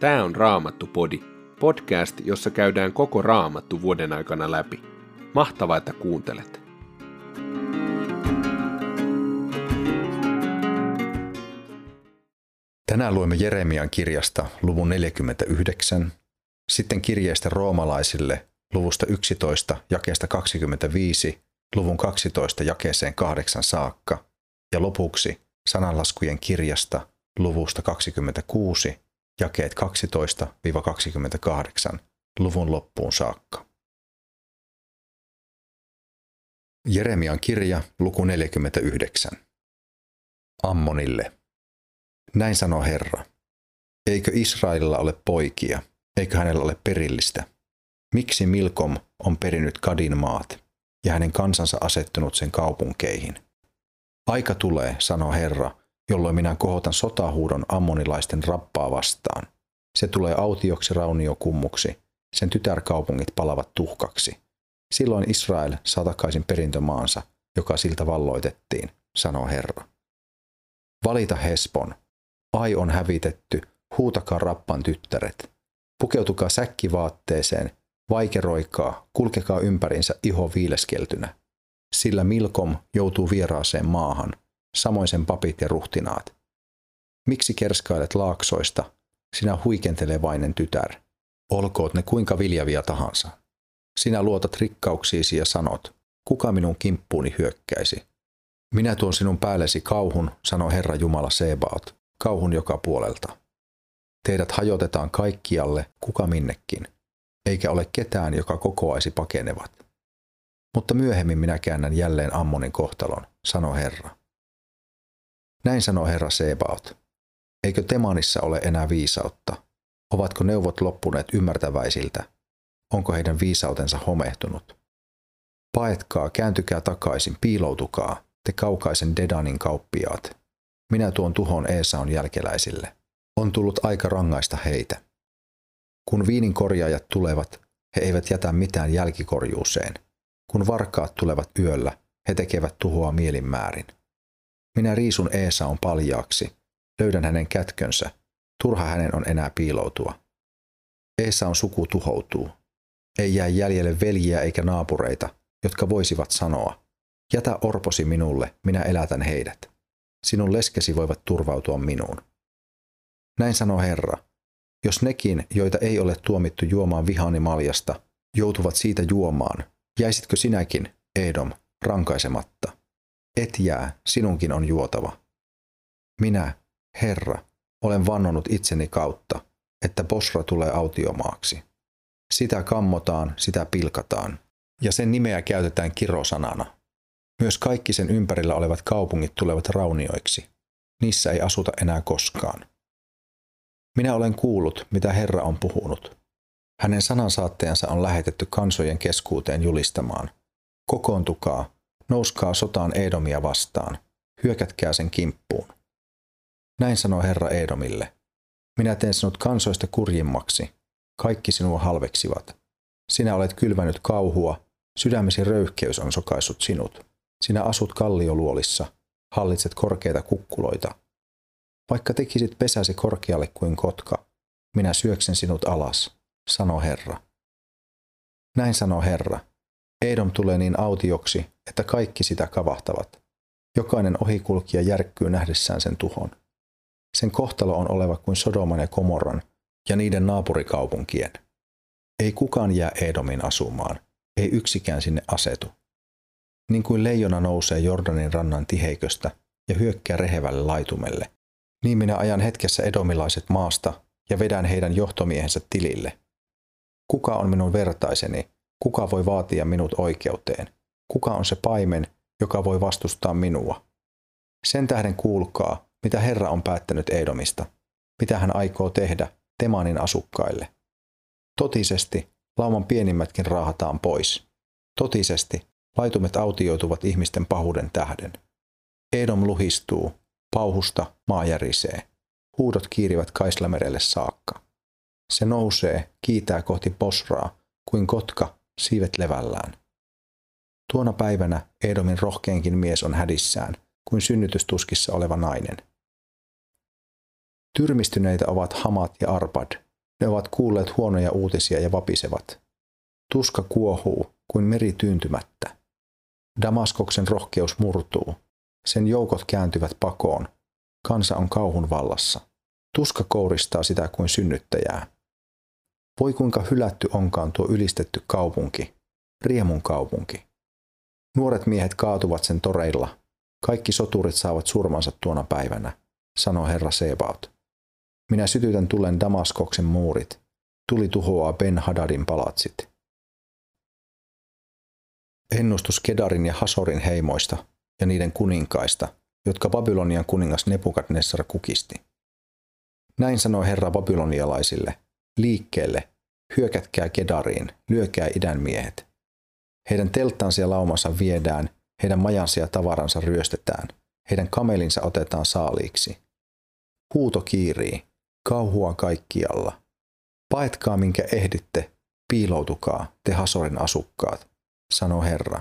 Tämä on Raamattu-podi, podcast, jossa käydään koko Raamattu vuoden aikana läpi. Mahtavaa, että kuuntelet! Tänään luemme Jeremian kirjasta luvun 49, sitten kirjeestä roomalaisille luvusta 11 jakeesta 25 luvun 12 jakeeseen 8 saakka ja lopuksi sananlaskujen kirjasta luvusta 26 jakeet 12-28 luvun loppuun saakka. Jeremian kirja, luku 49. Ammonille. Näin sanoo Herra. Eikö Israelilla ole poikia, eikö hänellä ole perillistä? Miksi Milkom on perinyt Kadin maat ja hänen kansansa asettunut sen kaupunkeihin? Aika tulee, sanoo Herra, jolloin minä kohotan sotahuudon ammonilaisten rappaa vastaan. Se tulee autioksi rauniokummuksi, sen tytärkaupungit palavat tuhkaksi. Silloin Israel saa takaisin perintömaansa, joka siltä valloitettiin, sanoo Herra. Valita Hespon. Ai on hävitetty, huutakaa rappan tyttäret. Pukeutukaa säkkivaatteeseen, vaikeroikaa, kulkekaa ympärinsä iho viileskeltynä. Sillä Milkom joutuu vieraaseen maahan – samoin sen papit ja ruhtinaat. Miksi kerskailet laaksoista, sinä huikentelevainen tytär? Olkoot ne kuinka viljavia tahansa. Sinä luotat rikkauksiisi ja sanot, kuka minun kimppuuni hyökkäisi? Minä tuon sinun päällesi kauhun, sanoi Herra Jumala Sebaot, kauhun joka puolelta. Teidät hajotetaan kaikkialle, kuka minnekin, eikä ole ketään, joka kokoaisi pakenevat. Mutta myöhemmin minä käännän jälleen Ammonin kohtalon, sanoi Herra. Näin sanoo Herra Sebaot. Eikö Temanissa ole enää viisautta? Ovatko neuvot loppuneet ymmärtäväisiltä? Onko heidän viisautensa homehtunut? Paetkaa, kääntykää takaisin, piiloutukaa, te kaukaisen Dedanin kauppiaat. Minä tuon tuhon Eesaun jälkeläisille. On tullut aika rangaista heitä. Kun viinin korjaajat tulevat, he eivät jätä mitään jälkikorjuuseen. Kun varkaat tulevat yöllä, he tekevät tuhoa mielinmäärin. Minä riisun Eesaun paljaaksi, löydän hänen kätkönsä, turha hänen on enää piiloutua. Eesaun suku tuhoutuu. Ei jää jäljelle veljiä eikä naapureita, jotka voisivat sanoa, jätä orposi minulle, minä elätän heidät. Sinun leskesi voivat turvautua minuun. Näin sanoo Herra, jos nekin, joita ei ole tuomittu juomaan vihani maljasta, joutuvat siitä juomaan, jäisitkö sinäkin, Edom, rankaisematta? Et jää, sinunkin on juotava. Minä, Herra, olen vannonut itseni kautta, että Bosra tulee autiomaaksi. Sitä kammotaan, sitä pilkataan, ja sen nimeä käytetään kirosanana. Myös kaikki sen ympärillä olevat kaupungit tulevat raunioiksi. Niissä ei asuta enää koskaan. Minä olen kuullut, mitä Herra on puhunut. Hänen sanansaattajansa on lähetetty kansojen keskuuteen julistamaan. Kokoontukaa, Nouskaa sotaan Edomia vastaan, hyökätkää sen kimppuun. Näin sanoi Herra Edomille. Minä teen sinut kansoista kurjimmaksi, kaikki sinua halveksivat. Sinä olet kylvänyt kauhua, sydämesi röyhkeys on sokaissut sinut. Sinä asut kallioluolissa, hallitset korkeita kukkuloita. Vaikka tekisit pesäsi korkealle kuin kotka, minä syöksen sinut alas, sano Herra. Näin sanoo Herra, Edom tulee niin autioksi, että kaikki sitä kavahtavat. Jokainen ohikulkija järkkyy nähdessään sen tuhon. Sen kohtalo on oleva kuin Sodoman ja Komorran ja niiden naapurikaupunkien. Ei kukaan jää Edomin asumaan, ei yksikään sinne asetu. Niin kuin leijona nousee Jordanin rannan tiheiköstä ja hyökkää rehevälle laitumelle, niin minä ajan hetkessä edomilaiset maasta ja vedän heidän johtomiehensä tilille. Kuka on minun vertaiseni, Kuka voi vaatia minut oikeuteen? Kuka on se paimen, joka voi vastustaa minua? Sen tähden kuulkaa, mitä Herra on päättänyt Edomista, mitä hän aikoo tehdä Temanin asukkaille. Totisesti lauman pienimmätkin raahataan pois. Totisesti laitumet autioituvat ihmisten pahuuden tähden. Edom luhistuu, pauhusta maa järisee. Huudot kiirivät Kaislamerelle saakka. Se nousee, kiitää kohti Posraa, kuin kotka siivet levällään. Tuona päivänä Edomin rohkeenkin mies on hädissään, kuin synnytystuskissa oleva nainen. Tyrmistyneitä ovat Hamat ja Arpad, Ne ovat kuulleet huonoja uutisia ja vapisevat. Tuska kuohuu kuin meri tyyntymättä. Damaskoksen rohkeus murtuu. Sen joukot kääntyvät pakoon. Kansa on kauhun vallassa. Tuska kouristaa sitä kuin synnyttäjää. Voi kuinka hylätty onkaan tuo ylistetty kaupunki, riemun kaupunki. Nuoret miehet kaatuvat sen toreilla. Kaikki soturit saavat surmansa tuona päivänä, sanoo herra Sebaot. Minä sytytän tulen Damaskoksen muurit. Tuli tuhoaa Ben Hadadin palatsit. Ennustus Kedarin ja Hasorin heimoista ja niiden kuninkaista, jotka Babylonian kuningas Nebukadnessar kukisti. Näin sanoi Herra babylonialaisille, liikkeelle, hyökätkää Kedariin, lyökää idän miehet. Heidän telttansa ja laumansa viedään, heidän majansa ja tavaransa ryöstetään, heidän kamelinsa otetaan saaliiksi. Huuto kiirii, kauhua kaikkialla. Paetkaa minkä ehditte, piiloutukaa, te Hasorin asukkaat, sanoo Herra.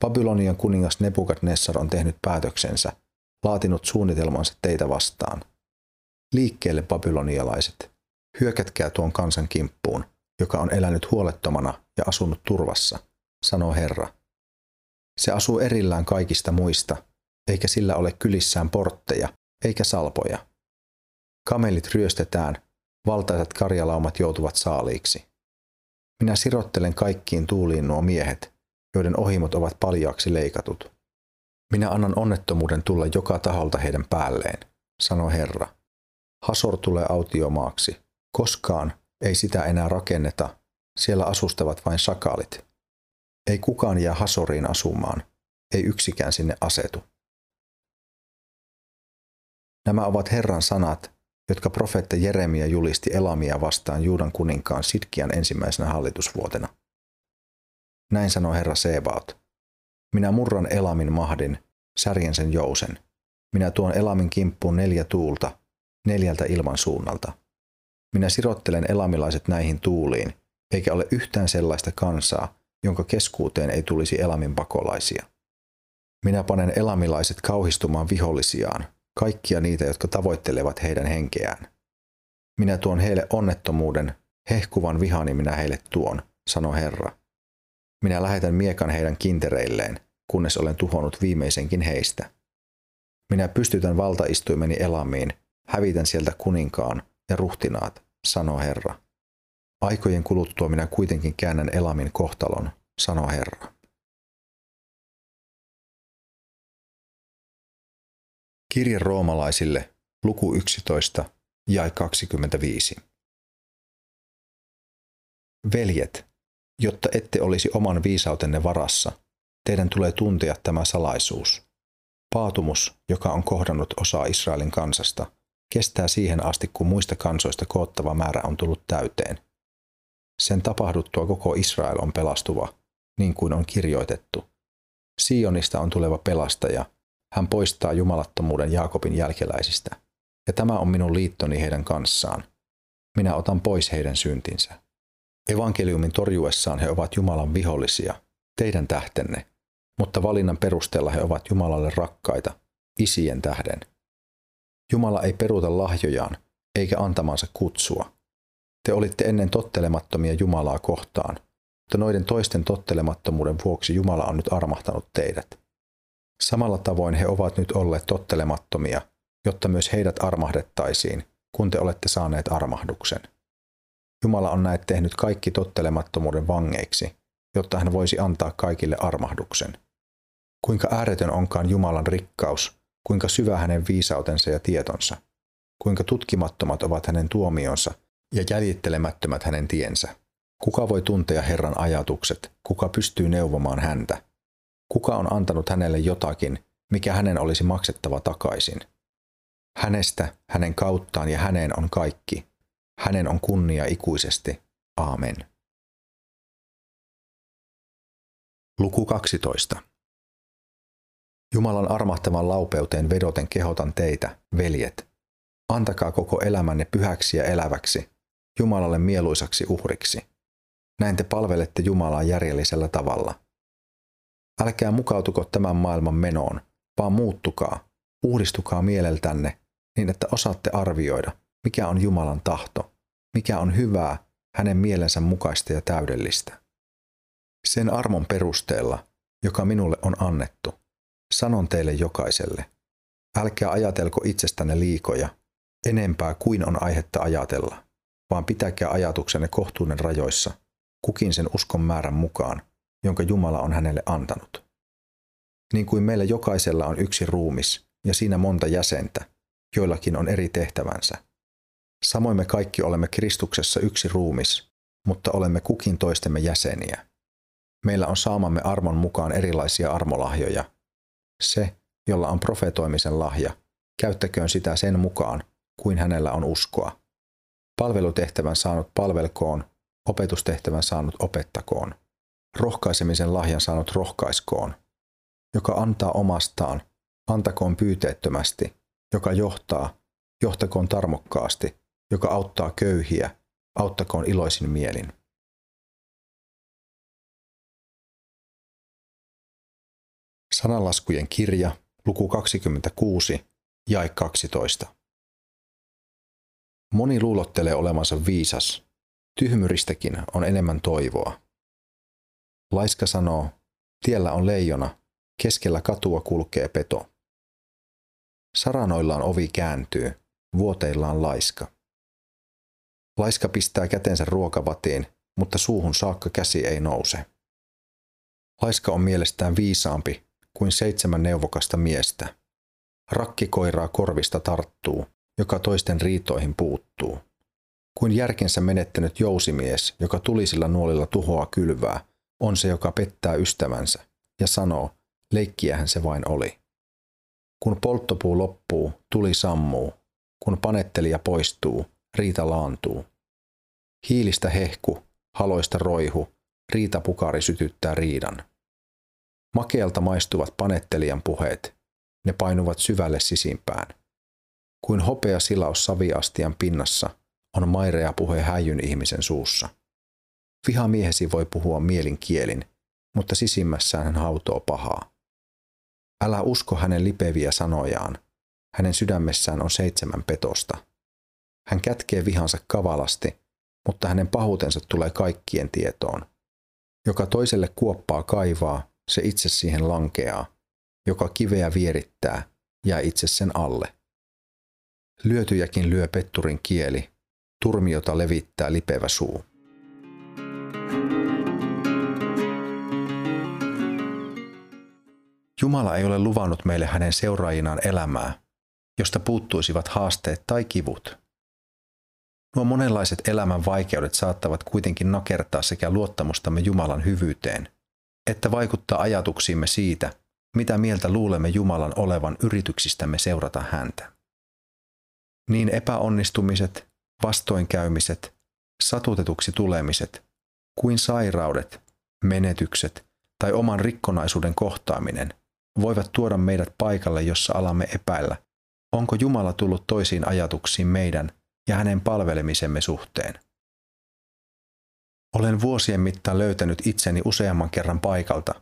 Babylonian kuningas Nebukadnessar on tehnyt päätöksensä, laatinut suunnitelmansa teitä vastaan. Liikkeelle babylonialaiset, hyökätkää tuon kansan kimppuun, joka on elänyt huolettomana ja asunut turvassa, sanoo Herra. Se asuu erillään kaikista muista, eikä sillä ole kylissään portteja eikä salpoja. Kamelit ryöstetään, valtaisat karjalaumat joutuvat saaliiksi. Minä sirottelen kaikkiin tuuliin nuo miehet, joiden ohimot ovat paljaaksi leikatut. Minä annan onnettomuuden tulla joka taholta heidän päälleen, sanoo Herra. Hasor tulee autiomaaksi. Koskaan ei sitä enää rakenneta, siellä asustavat vain sakaalit. Ei kukaan jää Hasoriin asumaan, ei yksikään sinne asetu. Nämä ovat Herran sanat, jotka profeetta Jeremia julisti Elamia vastaan Juudan kuninkaan Sidkian ensimmäisenä hallitusvuotena. Näin sanoi Herra Sebaot. Minä murran Elamin mahdin, särjen sen jousen. Minä tuon Elamin kimppuun neljä tuulta, neljältä ilman suunnalta. Minä sirottelen elamilaiset näihin tuuliin, eikä ole yhtään sellaista kansaa, jonka keskuuteen ei tulisi Elamin pakolaisia. Minä panen elamilaiset kauhistumaan vihollisiaan, kaikkia niitä, jotka tavoittelevat heidän henkeään. Minä tuon heille onnettomuuden, hehkuvan vihani minä heille tuon, sanoi Herra. Minä lähetän miekan heidän kintereilleen, kunnes olen tuhonnut viimeisenkin heistä. Minä pystytän valtaistuimeni elamiin, hävitän sieltä kuninkaan ja ruhtinaat, sanoo Herra. Aikojen kuluttua minä kuitenkin käännän elamin kohtalon, sanoo Herra. Kirje roomalaisille, luku 11, jae 25. Veljet, jotta ette olisi oman viisautenne varassa, teidän tulee tuntea tämä salaisuus. Paatumus, joka on kohdannut osaa Israelin kansasta, kestää siihen asti, kun muista kansoista koottava määrä on tullut täyteen. Sen tapahduttua koko Israel on pelastuva, niin kuin on kirjoitettu. Sionista on tuleva pelastaja – hän poistaa jumalattomuuden Jaakobin jälkeläisistä, ja tämä on minun liittoni heidän kanssaan. Minä otan pois heidän syntinsä. Evankeliumin torjuessaan he ovat Jumalan vihollisia, teidän tähtenne, mutta valinnan perusteella he ovat Jumalalle rakkaita, isien tähden. Jumala ei peruuta lahjojaan, eikä antamansa kutsua. Te olitte ennen tottelemattomia Jumalaa kohtaan, mutta noiden toisten tottelemattomuuden vuoksi Jumala on nyt armahtanut teidät. Samalla tavoin he ovat nyt olleet tottelemattomia, jotta myös heidät armahdettaisiin, kun te olette saaneet armahduksen. Jumala on näet tehnyt kaikki tottelemattomuuden vangeiksi, jotta hän voisi antaa kaikille armahduksen. Kuinka ääretön onkaan Jumalan rikkaus, kuinka syvä hänen viisautensa ja tietonsa, kuinka tutkimattomat ovat hänen tuomionsa ja jäljittelemättömät hänen tiensä. Kuka voi tuntea Herran ajatukset, kuka pystyy neuvomaan häntä? Kuka on antanut hänelle jotakin, mikä hänen olisi maksettava takaisin? Hänestä, hänen kauttaan ja häneen on kaikki. Hänen on kunnia ikuisesti. Aamen. Luku 12. Jumalan armahtavan laupeuteen vedoten kehotan teitä, veljet. Antakaa koko elämänne pyhäksi ja eläväksi, Jumalalle mieluisaksi uhriksi. Näin te palvelette Jumalaa järjellisellä tavalla – Älkää mukautuko tämän maailman menoon, vaan muuttukaa, uudistukaa mieleltänne niin, että osaatte arvioida, mikä on Jumalan tahto, mikä on hyvää, hänen mielensä mukaista ja täydellistä. Sen armon perusteella, joka minulle on annettu, sanon teille jokaiselle, älkää ajatelko itsestänne liikoja, enempää kuin on aihetta ajatella, vaan pitäkää ajatuksenne kohtuuden rajoissa, kukin sen uskon määrän mukaan, jonka Jumala on hänelle antanut. Niin kuin meillä jokaisella on yksi ruumis ja siinä monta jäsentä, joillakin on eri tehtävänsä. Samoin me kaikki olemme Kristuksessa yksi ruumis, mutta olemme kukin toistemme jäseniä. Meillä on saamamme armon mukaan erilaisia armolahjoja. Se, jolla on profetoimisen lahja, käyttäköön sitä sen mukaan, kuin hänellä on uskoa. Palvelutehtävän saanut palvelkoon, opetustehtävän saanut opettakoon. Rohkaisemisen lahjan saanut rohkaiskoon. Joka antaa omastaan, antakoon pyyteettömästi. Joka johtaa, johtakoon tarmokkaasti. Joka auttaa köyhiä, auttakoon iloisin mielin. Sananlaskujen kirja, luku 26, jae 12. Moni luulottelee olevansa viisas. Tyhmyristäkin on enemmän toivoa. Laiska sanoo, tiellä on leijona, keskellä katua kulkee peto. Saranoillaan ovi kääntyy, vuoteillaan laiska. Laiska pistää kätensä ruokavatiin, mutta suuhun saakka käsi ei nouse. Laiska on mielestään viisaampi kuin seitsemän neuvokasta miestä. Rakkikoiraa korvista tarttuu, joka toisten riitoihin puuttuu. Kuin järkensä menettänyt jousimies, joka tulisilla nuolilla tuhoa kylvää, on se, joka pettää ystävänsä ja sanoo, leikkiähän se vain oli. Kun polttopuu loppuu, tuli sammuu. Kun panettelija poistuu, riita laantuu. Hiilistä hehku, haloista roihu, riitapukari sytyttää riidan. Makealta maistuvat panettelijan puheet, ne painuvat syvälle sisimpään. Kuin hopea silaus saviastian pinnassa on mairea puhe häijyn ihmisen suussa. Vihamiehesi voi puhua mielin kielin, mutta sisimmässään hän hautoo pahaa. Älä usko hänen lipeviä sanojaan. Hänen sydämessään on seitsemän petosta. Hän kätkee vihansa kavalasti, mutta hänen pahuutensa tulee kaikkien tietoon. Joka toiselle kuoppaa kaivaa, se itse siihen lankeaa. Joka kiveä vierittää, jää itse sen alle. Lyötyjäkin lyö petturin kieli, turmiota levittää lipevä suu. Jumala ei ole luvannut meille hänen seuraajinaan elämää, josta puuttuisivat haasteet tai kivut. Nuo monenlaiset elämän vaikeudet saattavat kuitenkin nakertaa sekä luottamustamme Jumalan hyvyyteen, että vaikuttaa ajatuksiimme siitä, mitä mieltä luulemme Jumalan olevan yrityksistämme seurata häntä. Niin epäonnistumiset, vastoinkäymiset, satutetuksi tulemiset, kuin sairaudet, menetykset tai oman rikkonaisuuden kohtaaminen voivat tuoda meidät paikalle, jossa alamme epäillä, onko Jumala tullut toisiin ajatuksiin meidän ja hänen palvelemisemme suhteen. Olen vuosien mittaan löytänyt itseni useamman kerran paikalta,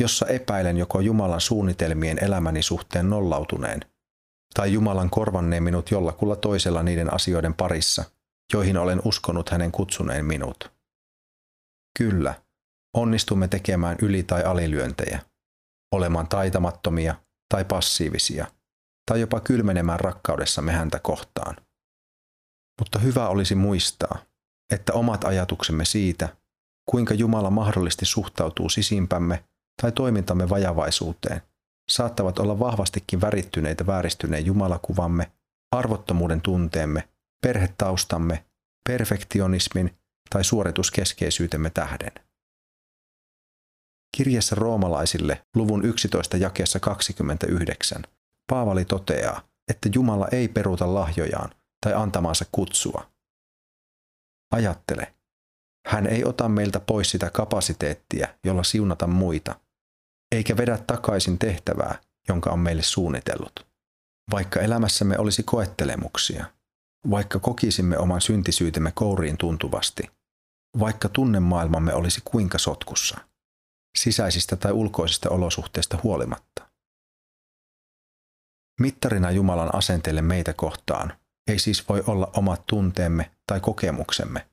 jossa epäilen joko Jumalan suunnitelmien elämäni suhteen nollautuneen, tai Jumalan korvanneen minut jollakulla toisella niiden asioiden parissa, joihin olen uskonut hänen kutsuneen minut. Kyllä, onnistumme tekemään yli- tai alilyöntejä, olemaan taitamattomia tai passiivisia, tai jopa kylmenemään rakkaudessamme häntä kohtaan. Mutta hyvä olisi muistaa, että omat ajatuksemme siitä, kuinka Jumala mahdollisesti suhtautuu sisimpämme tai toimintamme vajavaisuuteen, saattavat olla vahvastikin värittyneitä vääristyneen Jumalakuvamme, arvottomuuden tunteemme, perhetaustamme, perfektionismin tai suorituskeskeisyytemme tähden. Kirjassa roomalaisille luvun 11 jakeessa 29 Paavali toteaa, että Jumala ei peruuta lahjojaan tai antamaansa kutsua. Ajattele, hän ei ota meiltä pois sitä kapasiteettia, jolla siunata muita, eikä vedä takaisin tehtävää, jonka on meille suunnitellut. Vaikka elämässämme olisi koettelemuksia, vaikka kokisimme oman syntisyytemme kouriin tuntuvasti, vaikka tunnemaailmamme olisi kuinka sotkussa, sisäisistä tai ulkoisista olosuhteista huolimatta. Mittarina Jumalan asenteelle meitä kohtaan ei siis voi olla omat tunteemme tai kokemuksemme,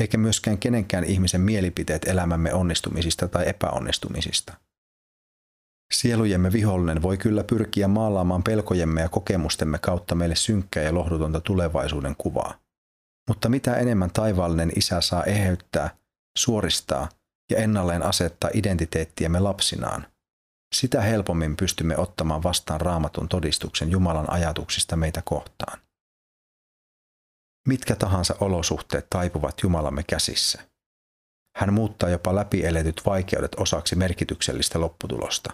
eikä myöskään kenenkään ihmisen mielipiteet elämämme onnistumisista tai epäonnistumisista. Sielujemme vihollinen voi kyllä pyrkiä maalaamaan pelkojemme ja kokemustemme kautta meille synkkää ja lohdutonta tulevaisuuden kuvaa. Mutta mitä enemmän taivaallinen isä saa eheyttää, suoristaa ja ennalleen asettaa identiteettiämme lapsinaan, sitä helpommin pystymme ottamaan vastaan raamatun todistuksen Jumalan ajatuksista meitä kohtaan. Mitkä tahansa olosuhteet taipuvat Jumalamme käsissä. Hän muuttaa jopa läpieletyt vaikeudet osaksi merkityksellistä lopputulosta.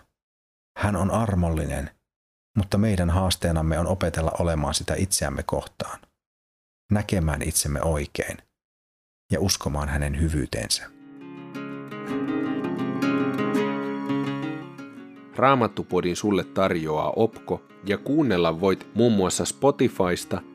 Hän on armollinen, mutta meidän haasteenamme on opetella olemaan sitä itseämme kohtaan, näkemään itsemme oikein ja uskomaan hänen hyvyyteensä. Raamattupodin sulle tarjoaa Opko ja kuunnella voit muun muassa Spotifysta,